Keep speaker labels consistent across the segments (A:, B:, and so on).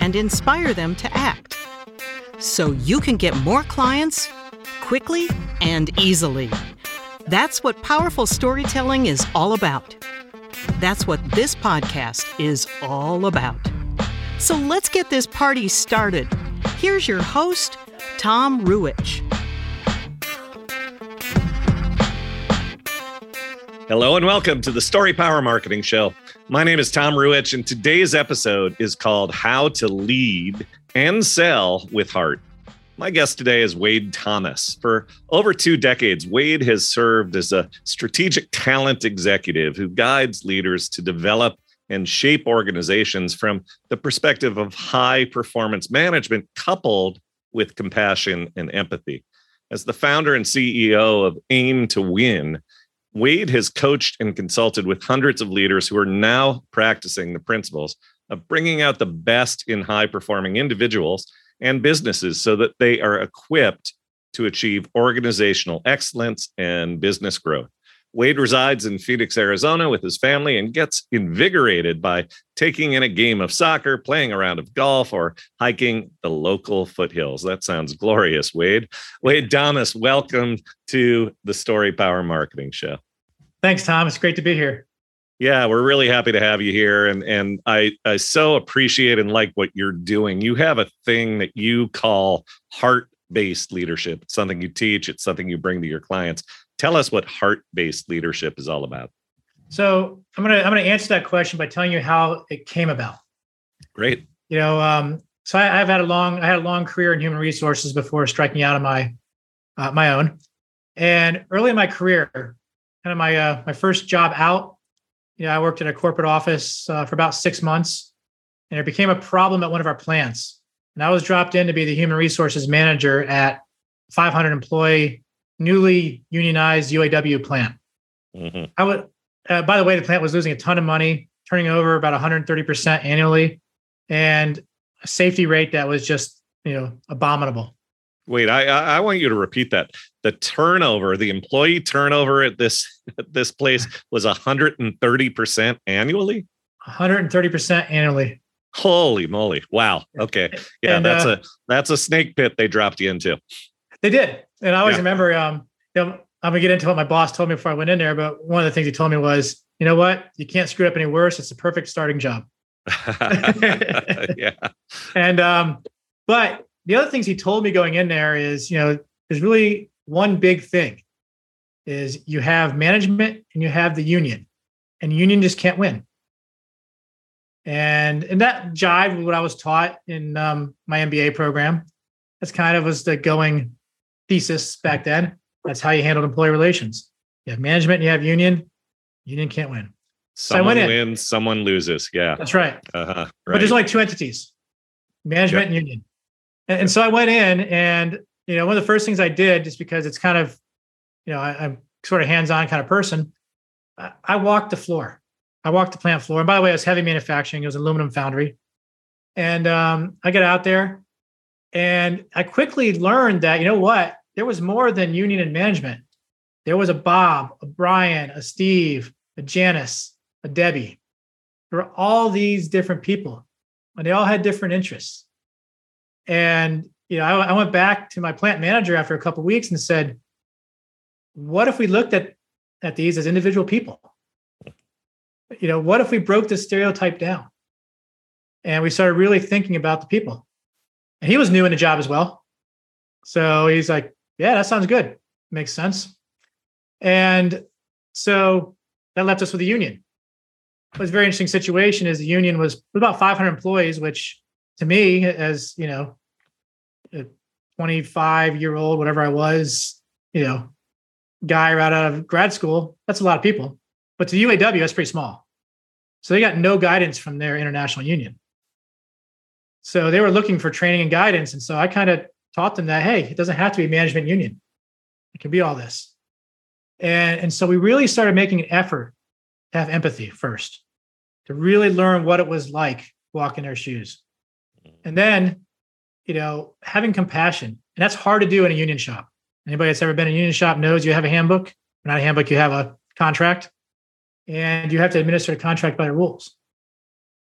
A: and inspire them to act so you can get more clients quickly and easily. That's what powerful storytelling is all about. That's what this podcast is all about. So let's get this party started. Here's your host, Tom Ruwitch.
B: Hello and welcome to the Story Power Marketing Show. My name is Tom Ruwitch, and today's episode is called How to Lead and Sell with Heart. My guest today is Wade Thomas. For over two decades, Wade has served as a strategic talent executive who guides leaders to develop and shape organizations from the perspective of high performance management coupled with compassion and empathy. As the founder and CEO of Aim to Win, Wade has coached and consulted with hundreds of leaders who are now practicing the principles of bringing out the best in high performing individuals and businesses so that they are equipped to achieve organizational excellence and business growth. Wade resides in Phoenix, Arizona with his family and gets invigorated by taking in a game of soccer, playing a round of golf, or hiking the local foothills. That sounds glorious, Wade. Wade Thomas, welcome to the Story Power Marketing Show.
C: Thanks, Tom. It's great to be here.
B: Yeah, we're really happy to have you here, and and I I so appreciate and like what you're doing. You have a thing that you call heart based leadership. It's something you teach. It's something you bring to your clients. Tell us what heart based leadership is all about.
C: So I'm gonna I'm gonna answer that question by telling you how it came about.
B: Great.
C: You know, um, so I, have had a long I had a long career in human resources before striking out on my uh, my own. And early in my career, kind of my uh, my first job out you know, I worked in a corporate office uh, for about six months, and it became a problem at one of our plants. And I was dropped in to be the human resources manager at 500 employee, newly unionized UAW plant. Mm-hmm. I would, uh, by the way, the plant was losing a ton of money, turning over about 130% annually, and a safety rate that was just, you know, abominable.
B: Wait, I I want you to repeat that. The turnover, the employee turnover at this at this place was 130% annually?
C: 130% annually.
B: Holy moly. Wow. Okay. Yeah, and, that's uh, a that's a snake pit they dropped you into.
C: They did. And I always yeah. remember um you know, I'm gonna get into what my boss told me before I went in there, but one of the things he told me was, you know what? You can't screw up any worse. It's the perfect starting job. yeah. And um, but the other things he told me going in there is, you know, there's really one big thing is you have management and you have the union and union just can't win. And and that jive with what I was taught in um, my MBA program. That's kind of was the going thesis back then. That's how you handled employee relations. You have management, you have union. Union can't win.
B: Someone so wins, someone loses. Yeah,
C: that's right. Uh-huh, right. But there's only two entities: management yep. and union. And, and, so I went in, and you know, one of the first things I did, just because it's kind of, you know, I, am sort of hands-on kind of person. I, I, walked the floor. I walked the plant floor. And by the way, it was heavy manufacturing. It was aluminum foundry, and um, I get out there, and I quickly learned that you know what, there was more than union and management. There was a Bob, a Brian, a Steve, a Janice, a Debbie. There were all these different people, and they all had different interests. And you know, I, I went back to my plant manager after a couple weeks and said, "What if we looked at at these as individual people? You know, what if we broke this stereotype down?" And we started really thinking about the people. And he was new in the job as well, so he's like, "Yeah, that sounds good. Makes sense." And so that left us with a union. It was a very interesting situation. Is the union was about 500 employees, which to me, as you know, a 25 year old, whatever I was, you know, guy right out of grad school, that's a lot of people. But to UAW, that's pretty small. So they got no guidance from their international union. So they were looking for training and guidance. And so I kind of taught them that, hey, it doesn't have to be management union. It can be all this. And, and so we really started making an effort to have empathy first, to really learn what it was like walking their shoes. And then, you know, having compassion. And that's hard to do in a union shop. Anybody that's ever been in a union shop knows you have a handbook, not a handbook, you have a contract, and you have to administer a contract by the rules.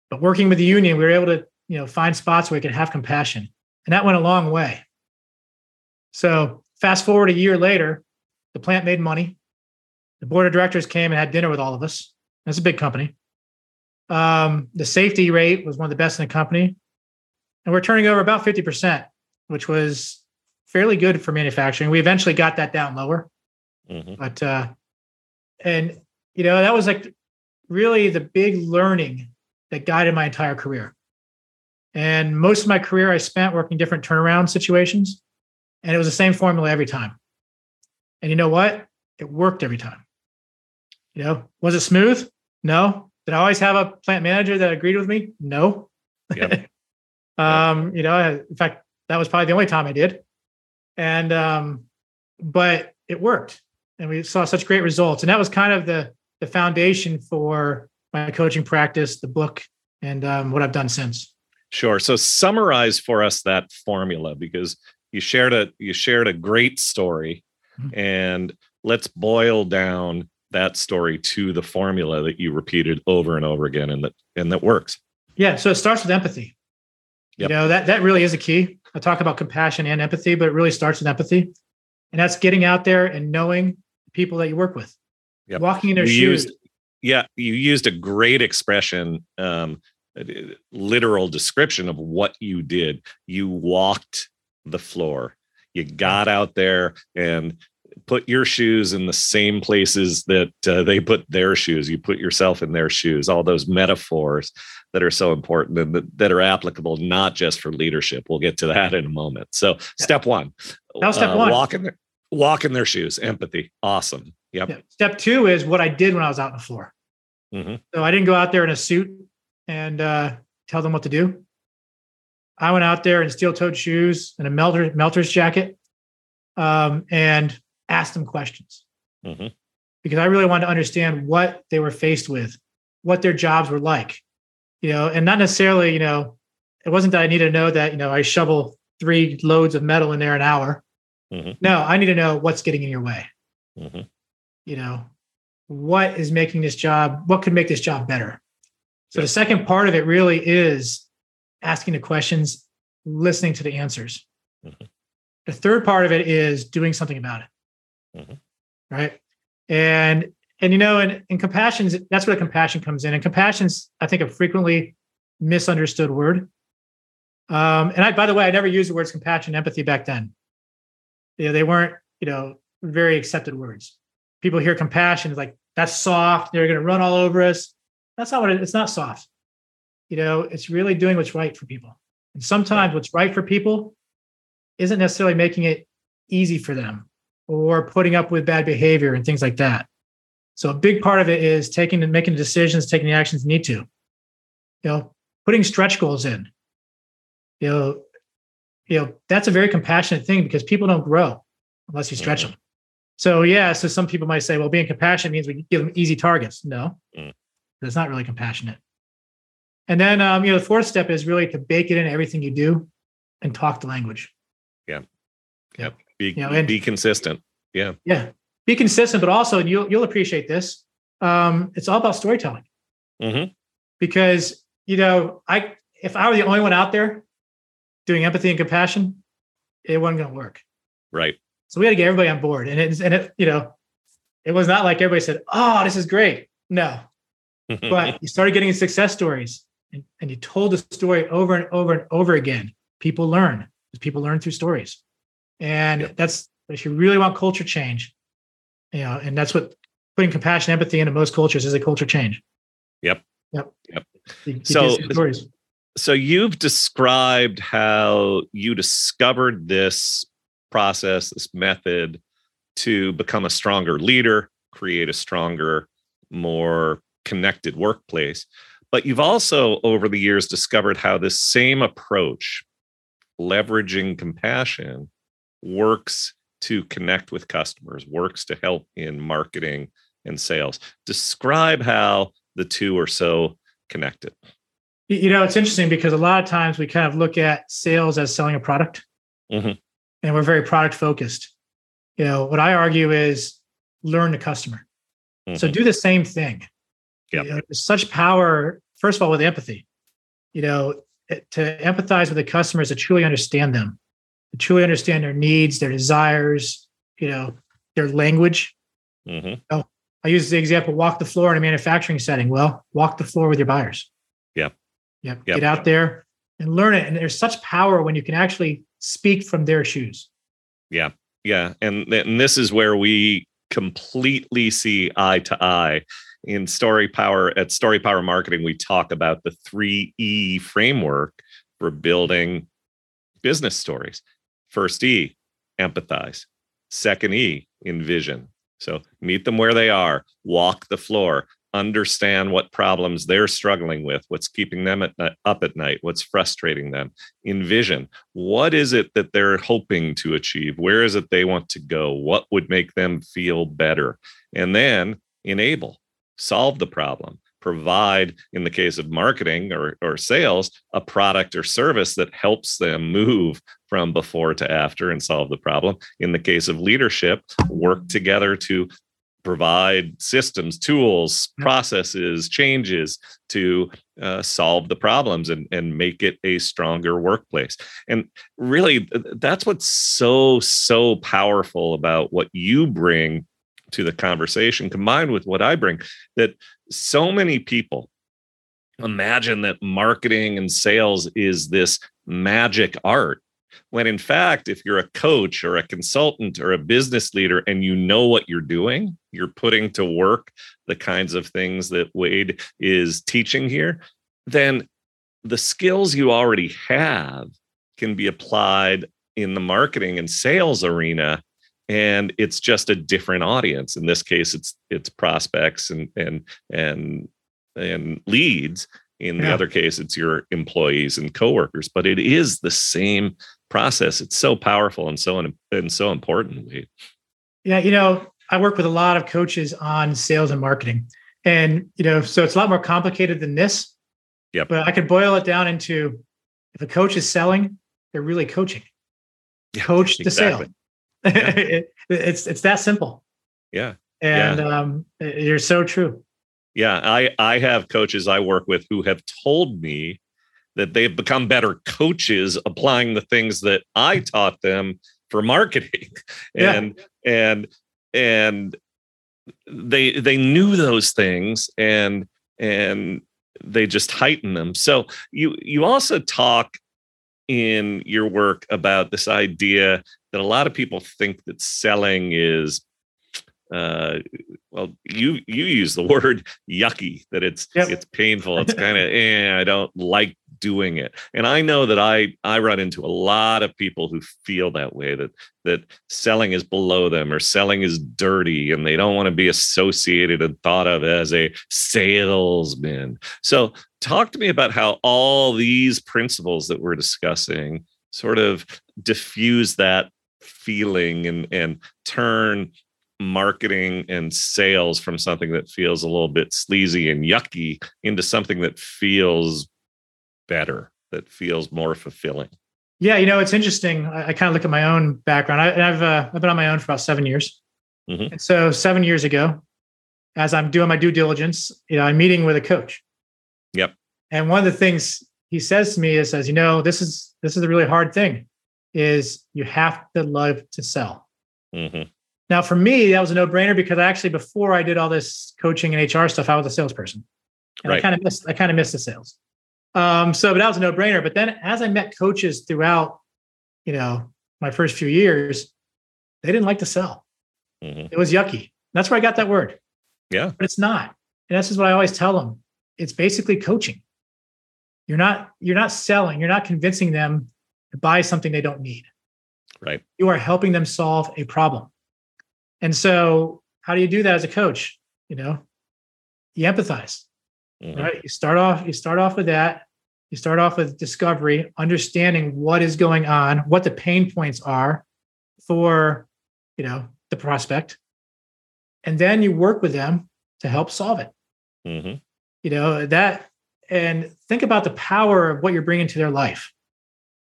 C: But working with the union, we were able to, you know, find spots where we could have compassion. And that went a long way. So fast forward a year later, the plant made money. The board of directors came and had dinner with all of us. That's a big company. Um, the safety rate was one of the best in the company. And we're turning over about 50%, which was fairly good for manufacturing. We eventually got that down lower. Mm-hmm. But, uh, and, you know, that was like really the big learning that guided my entire career. And most of my career I spent working different turnaround situations. And it was the same formula every time. And you know what? It worked every time. You know, was it smooth? No. Did I always have a plant manager that agreed with me? No. Yep. um, you know, in fact, that was probably the only time I did. And um, but it worked. And we saw such great results. And that was kind of the the foundation for my coaching practice, the book, and um, what I've done since.
B: Sure. So summarize for us that formula because you shared a you shared a great story, mm-hmm. and let's boil down that story to the formula that you repeated over and over again, and that and that works.
C: Yeah. So it starts with empathy. Yep. You know that that really is a key. I talk about compassion and empathy, but it really starts with empathy, and that's getting out there and knowing people that you work with, yep. walking in their you shoes.
B: Used, yeah, you used a great expression, um, literal description of what you did. You walked the floor. You got out there and put your shoes in the same places that uh, they put their shoes. You put yourself in their shoes. All those metaphors that are so important and that, that are applicable not just for leadership. We'll get to that in a moment. So, step one.
C: Was step uh, one.
B: Walk in, their, walk in their shoes. Empathy. Awesome. Yep. Yeah.
C: Step two is what I did when I was out on the floor. Mm-hmm. So I didn't go out there in a suit and uh, tell them what to do. I went out there in steel-toed shoes and a melter, melter's jacket, um, and asked them questions mm-hmm. because I really wanted to understand what they were faced with, what their jobs were like, you know, and not necessarily, you know, it wasn't that I needed to know that, you know, I shovel three loads of metal in there an hour. Mm-hmm. No, I need to know what's getting in your way. Mm-hmm. You know, what is making this job, what could make this job better? So the second part of it really is asking the questions, listening to the answers. Mm-hmm. The third part of it is doing something about it. Mm-hmm. Right. And and you know, and, and compassion that's where the compassion comes in. And compassion's, I think, a frequently misunderstood word. Um, and I, by the way, I never used the words compassion, empathy back then. You know, they weren't, you know, very accepted words. People hear compassion, like that's soft. They're going to run all over us. That's not what it, it's not soft. You know, it's really doing what's right for people. And sometimes what's right for people isn't necessarily making it easy for them or putting up with bad behavior and things like that. So a big part of it is taking and making the decisions, taking the actions you need to. You know, putting stretch goals in. You know, you know, that's a very compassionate thing because people don't grow unless you stretch mm-hmm. them. So yeah, so some people might say, well, being compassionate means we give them easy targets. No, mm. That's not really compassionate. And then um, you know, the fourth step is really to bake it in everything you do and talk the language.
B: Yeah. Yep. Be, you know, and, be consistent. Yeah.
C: Yeah. Be consistent, but also, and you'll you'll appreciate this. Um, it's all about storytelling. Mm-hmm. Because you know, I if I were the only one out there doing empathy and compassion, it wasn't going to work.
B: Right.
C: So we had to get everybody on board, and it and it you know, it was not like everybody said, "Oh, this is great." No, but you started getting success stories and, and you told the story over and over and over again. People learn. People learn through stories. And yep. that's if you really want culture change, you know, and that's what putting compassion, empathy into most cultures is a culture change.
B: Yep.
C: Yep.
B: Yep. You, you so, so you've described how you discovered this process, this method to become a stronger leader, create a stronger, more connected workplace. But you've also, over the years, discovered how this same approach, leveraging compassion, works to connect with customers, works to help in marketing and sales. Describe how the two are so connected.
C: You know, it's interesting because a lot of times we kind of look at sales as selling a product, mm-hmm. and we're very product focused. You know, what I argue is learn the customer. Mm-hmm. So do the same thing.
B: Yeah, you know,
C: there's such power. First of all, with empathy, you know, to empathize with the customers to truly understand them, to truly understand their needs, their desires, you know, their language. Mm-hmm. Oh, I use the example: walk the floor in a manufacturing setting. Well, walk the floor with your buyers.
B: Yeah.
C: Yep. yep. Get out there and learn it. And there's such power when you can actually speak from their shoes.
B: Yeah. Yeah. And, and this is where we completely see eye to eye. In Story Power, at Story Power Marketing, we talk about the three E framework for building business stories. First E, empathize. Second E, envision. So meet them where they are, walk the floor, understand what problems they're struggling with, what's keeping them at, uh, up at night, what's frustrating them. Envision what is it that they're hoping to achieve? Where is it they want to go? What would make them feel better? And then enable, solve the problem. Provide, in the case of marketing or, or sales, a product or service that helps them move from before to after and solve the problem. In the case of leadership, work together to provide systems, tools, processes, changes to uh, solve the problems and, and make it a stronger workplace. And really, that's what's so, so powerful about what you bring to the conversation, combined with what I bring, that so many people imagine that marketing and sales is this magic art when in fact if you're a coach or a consultant or a business leader and you know what you're doing you're putting to work the kinds of things that wade is teaching here then the skills you already have can be applied in the marketing and sales arena and it's just a different audience in this case it's it's prospects and and and and leads in the yeah. other case it's your employees and coworkers but it is the same process. It's so powerful and so and so important.
C: Yeah, you know, I work with a lot of coaches on sales and marketing, and you know, so it's a lot more complicated than this.
B: Yeah,
C: But I could boil it down into if a coach is selling, they're really coaching. Yeah, Coach the sale. Yeah. it, it's it's that simple.
B: Yeah.
C: And yeah. um, you're so true.
B: Yeah, I I have coaches I work with who have told me that they've become better coaches applying the things that I taught them for marketing. and yeah. and and they they knew those things and and they just heighten them. So you you also talk in your work about this idea that a lot of people think that selling is uh, well, you you use the word yucky that it's yep. it's painful. It's kind of eh, I don't like doing it. And I know that I I run into a lot of people who feel that way that that selling is below them or selling is dirty and they don't want to be associated and thought of as a salesman. So talk to me about how all these principles that we're discussing sort of diffuse that feeling and and turn marketing and sales from something that feels a little bit sleazy and yucky into something that feels better, that feels more fulfilling.
C: Yeah, you know, it's interesting. I, I kind of look at my own background. I, have uh, I've been on my own for about seven years, mm-hmm. and so seven years ago, as I'm doing my due diligence, you know, I'm meeting with a coach.
B: Yep.
C: And one of the things he says to me is, "says You know, this is this is a really hard thing. Is you have to love to sell." Mm-hmm. Now, for me, that was a no brainer because actually, before I did all this coaching and HR stuff, I was a salesperson. And right. I kind of missed, I kind of missed the sales. Um, so, but that was a no brainer. But then as I met coaches throughout, you know, my first few years, they didn't like to sell. Mm-hmm. It was yucky. That's where I got that word.
B: Yeah.
C: But it's not. And this is what I always tell them. It's basically coaching. You're not, you're not selling, you're not convincing them to buy something they don't need.
B: Right.
C: You are helping them solve a problem. And so, how do you do that as a coach? You know, you empathize. Mm-hmm. Right. You start off, you start off with that. You start off with discovery, understanding what is going on, what the pain points are for, you know, the prospect. And then you work with them to help solve it. Mm-hmm. You know, that and think about the power of what you're bringing to their life.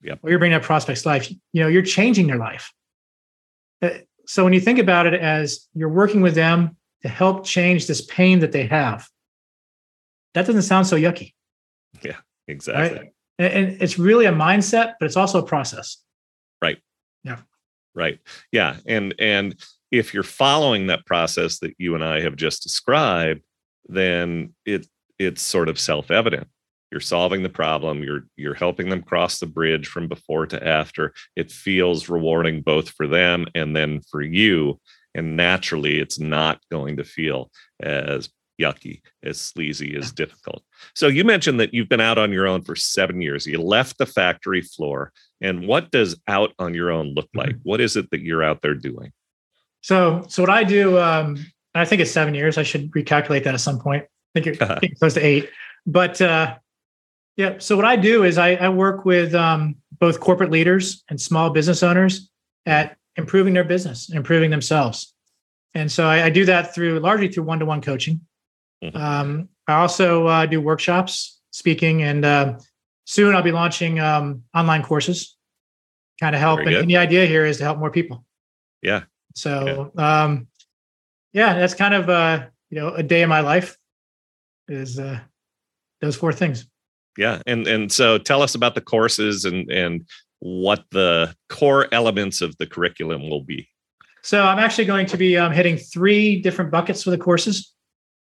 B: Yep.
C: What you're bringing up prospect's life. You know, you're changing their life. Uh, so when you think about it as you're working with them to help change this pain that they have, that doesn't sound so yucky.
B: Yeah, exactly.
C: Right? And it's really a mindset, but it's also a process.
B: Right.
C: Yeah.
B: Right. Yeah. And and if you're following that process that you and I have just described, then it it's sort of self-evident you're solving the problem. You're you're helping them cross the bridge from before to after. It feels rewarding both for them and then for you. And naturally it's not going to feel as yucky as sleazy as difficult. So you mentioned that you've been out on your own for seven years. You left the factory floor. And what does out on your own look like? Mm-hmm. what is it that you're out there doing?
C: So so what i do um i think it's seven years. I should recalculate that at some point. I think you're close to eight. But uh yeah. So what I do is I, I work with um, both corporate leaders and small business owners at improving their business, improving themselves. And so I, I do that through largely through one-to-one coaching. Mm-hmm. Um, I also uh, do workshops, speaking, and uh, soon I'll be launching um, online courses. Kind of help, and, and, the idea here is to help more people.
B: Yeah.
C: So, yeah, um, yeah that's kind of uh, you know a day in my life is uh, those four things
B: yeah and and so tell us about the courses and and what the core elements of the curriculum will be.
C: So i'm actually going to be um, hitting three different buckets for the courses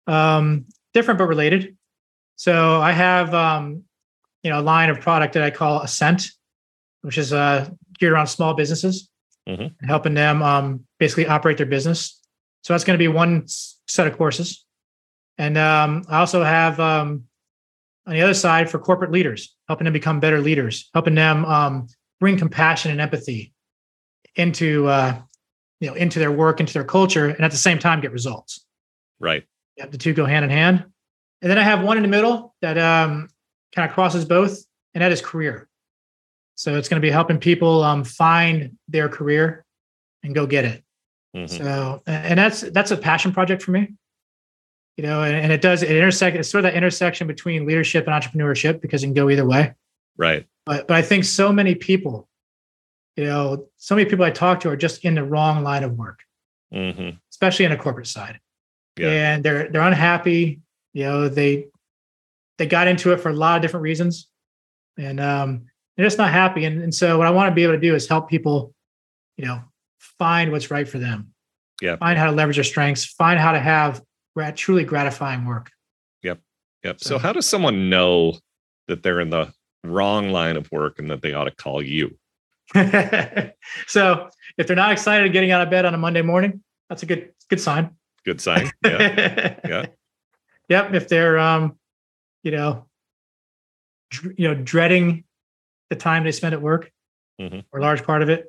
C: um, different but related. So i have um, you know a line of product that i call ascent which is uh, geared around small businesses mm-hmm. helping them um, basically operate their business. So that's going to be one set of courses. And um, i also have um, on the other side for corporate leaders, helping them become better leaders, helping them um, bring compassion and empathy into uh, you know into their work, into their culture, and at the same time get results.
B: Right.
C: Yeah, the two go hand in hand. And then I have one in the middle that um, kind of crosses both, and that is career. So it's going to be helping people um, find their career and go get it. Mm-hmm. So, and that's that's a passion project for me you know, and, and it does it intersect. It's sort of that intersection between leadership and entrepreneurship because it can go either way.
B: Right.
C: But but I think so many people, you know, so many people I talk to are just in the wrong line of work, mm-hmm. especially in a corporate side, yeah. and they're they're unhappy. You know, they they got into it for a lot of different reasons, and um, they're just not happy. And, and so what I want to be able to do is help people, you know, find what's right for them.
B: Yeah.
C: Find how to leverage their strengths. Find how to have truly gratifying work.
B: Yep. Yep. So, so how does someone know that they're in the wrong line of work and that they ought to call you?
C: so if they're not excited getting out of bed on a Monday morning, that's a good good sign.
B: Good sign. Yeah. yeah.
C: Yep. If they're um, you know, dr- you know, dreading the time they spend at work, mm-hmm. or a large part of it.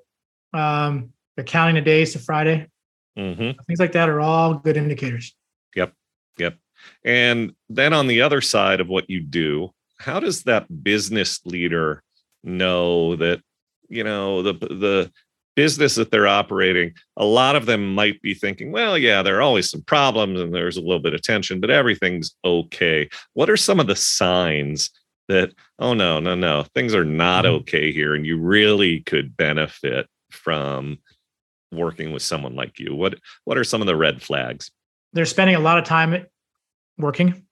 C: Um, they're counting the days to Friday. Mm-hmm. Things like that are all good indicators.
B: Yep. Yep. And then on the other side of what you do, how does that business leader know that, you know, the the business that they're operating, a lot of them might be thinking, well, yeah, there are always some problems and there's a little bit of tension, but everything's okay. What are some of the signs that, oh, no, no, no, things are not mm-hmm. okay here and you really could benefit from working with someone like you? What What are some of the red flags?
C: They're spending a lot of time working.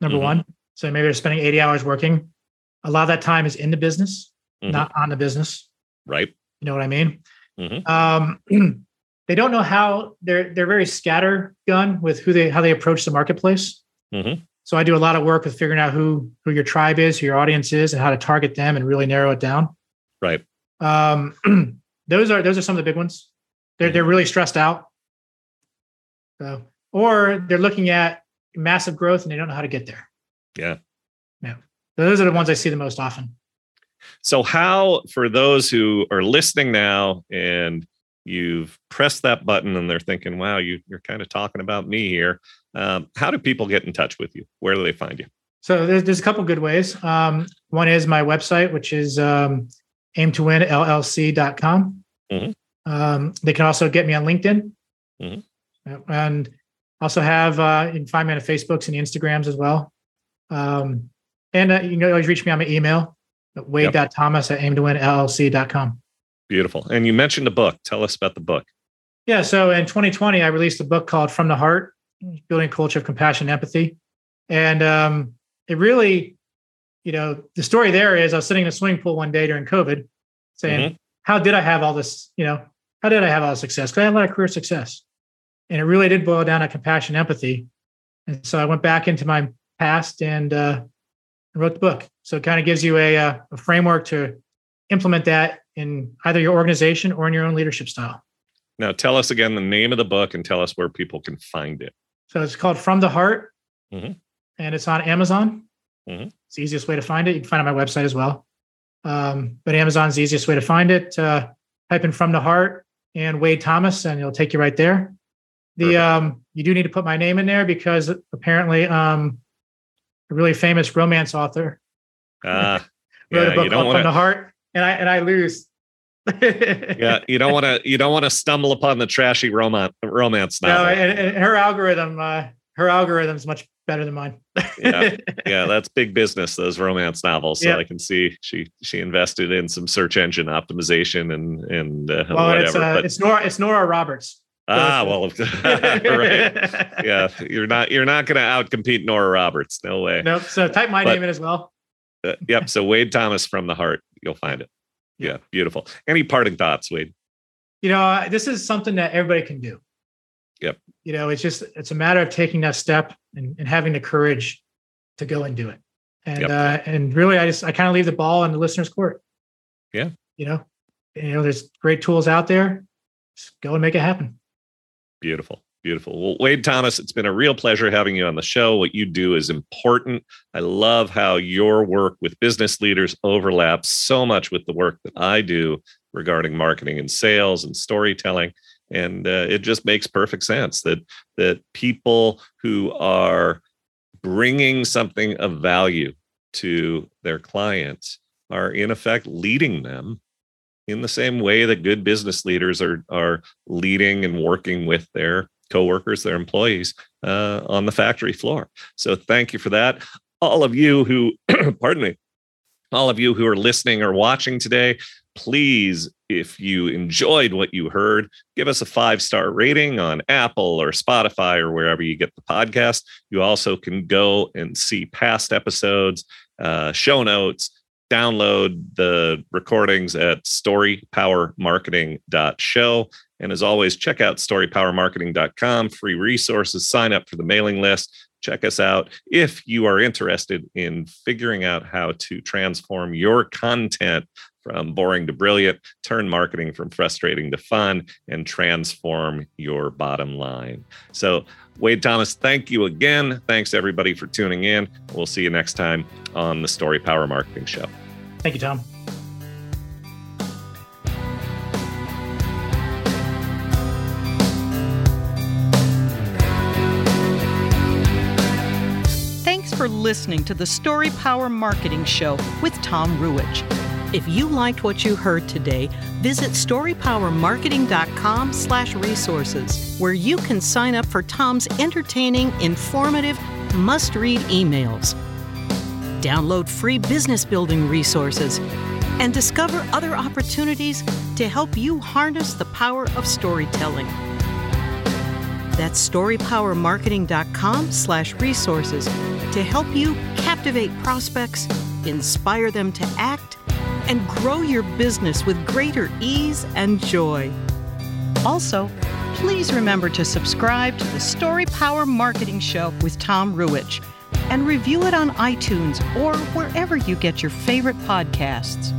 C: Number mm-hmm. one, so maybe they're spending 80 hours working. A lot of that time is in the business, mm-hmm. not on the business.
B: Right.
C: You know what I mean? Mm-hmm. Um, they don't know how they're they're very scattergun with who they how they approach the marketplace. Mm-hmm. So I do a lot of work with figuring out who who your tribe is, who your audience is, and how to target them and really narrow it down.
B: Right.
C: Um, those are those are some of the big ones. They're they're really stressed out. So or they're looking at massive growth and they don't know how to get there.
B: Yeah.
C: Yeah. Those are the ones I see the most often.
B: So, how, for those who are listening now and you've pressed that button and they're thinking, wow, you, you're kind of talking about me here. Um, how do people get in touch with you? Where do they find you?
C: So there's, there's a couple good ways. Um, one is my website, which is um, aim to win Mm-hmm. Um, they can also get me on LinkedIn. Mm-hmm. And also have, uh, you can find me on Facebooks and Instagrams as well. Um, and uh, you can always reach me on my email, at wade.thomas at aim to win llc.com.
B: Beautiful. And you mentioned a book. Tell us about the book.
C: Yeah. So in 2020, I released a book called From the Heart Building a Culture of Compassion and Empathy. And um, it really, you know, the story there is I was sitting in a swimming pool one day during COVID saying, mm-hmm. How did I have all this? You know, how did I have all this success? Because I had a lot of career success. And it really did boil down to compassion, empathy. And so I went back into my past and uh, wrote the book. So it kind of gives you a, uh, a framework to implement that in either your organization or in your own leadership style.
B: Now, tell us again the name of the book and tell us where people can find it.
C: So it's called From the Heart, mm-hmm. and it's on Amazon. Mm-hmm. It's the easiest way to find it. You can find it on my website as well. Um, but Amazon's the easiest way to find it. Uh, type in From the Heart and Wade Thomas, and it'll take you right there. The um, you do need to put my name in there because apparently um, a really famous romance author uh, wrote yeah, a book called wanna... From the Heart, and I and I lose.
B: yeah, you don't want to you don't want to stumble upon the trashy romance romance novel.
C: No, and, and her algorithm, uh, her algorithm is much better than mine.
B: yeah, yeah, that's big business. Those romance novels. So I can see she she invested in some search engine optimization and and uh, well, whatever.
C: It's, uh,
B: but,
C: it's Nora it's Nora Roberts.
B: Ah, well, right. Yeah, you're not you're not going to outcompete Nora Roberts. No way.
C: Nope. So type my but, name in as well.
B: Uh, yep. So Wade Thomas from the heart, you'll find it. Yeah, beautiful. Any parting thoughts, Wade?
C: You know, this is something that everybody can do.
B: Yep.
C: You know, it's just it's a matter of taking that step and, and having the courage to go and do it. And yep. uh, and really, I just I kind of leave the ball in the listener's court.
B: Yeah.
C: You know, you know, there's great tools out there. Just go and make it happen.
B: Beautiful. Beautiful. Well, Wade Thomas, it's been a real pleasure having you on the show. What you do is important. I love how your work with business leaders overlaps so much with the work that I do regarding marketing and sales and storytelling. And uh, it just makes perfect sense that that people who are bringing something of value to their clients are in effect leading them in the same way that good business leaders are are leading and working with their coworkers, their employees uh, on the factory floor. So thank you for that. All of you who, pardon me, all of you who are listening or watching today, please, if you enjoyed what you heard, give us a five star rating on Apple or Spotify or wherever you get the podcast. You also can go and see past episodes, uh, show notes, download the recordings at storypowermarketing.show. And as always, check out storypowermarketing.com, free resources, sign up for the mailing list. Check us out if you are interested in figuring out how to transform your content from boring to brilliant, turn marketing from frustrating to fun, and transform your bottom line. So, Wade Thomas, thank you again. Thanks everybody for tuning in. We'll see you next time on the Story Power Marketing Show.
C: Thank you, Tom.
A: Thanks for listening to the Story Power Marketing Show with Tom Ruwitch. If you liked what you heard today, visit storypowermarketing.com slash resources, where you can sign up for Tom's entertaining, informative, must-read emails. Download free business building resources and discover other opportunities to help you harness the power of storytelling. That's storypowermarketing.com slash resources to help you captivate prospects, inspire them to act, and grow your business with greater ease and joy. Also, please remember to subscribe to the Story Power Marketing Show with Tom Ruwitch and review it on iTunes or wherever you get your favorite podcasts.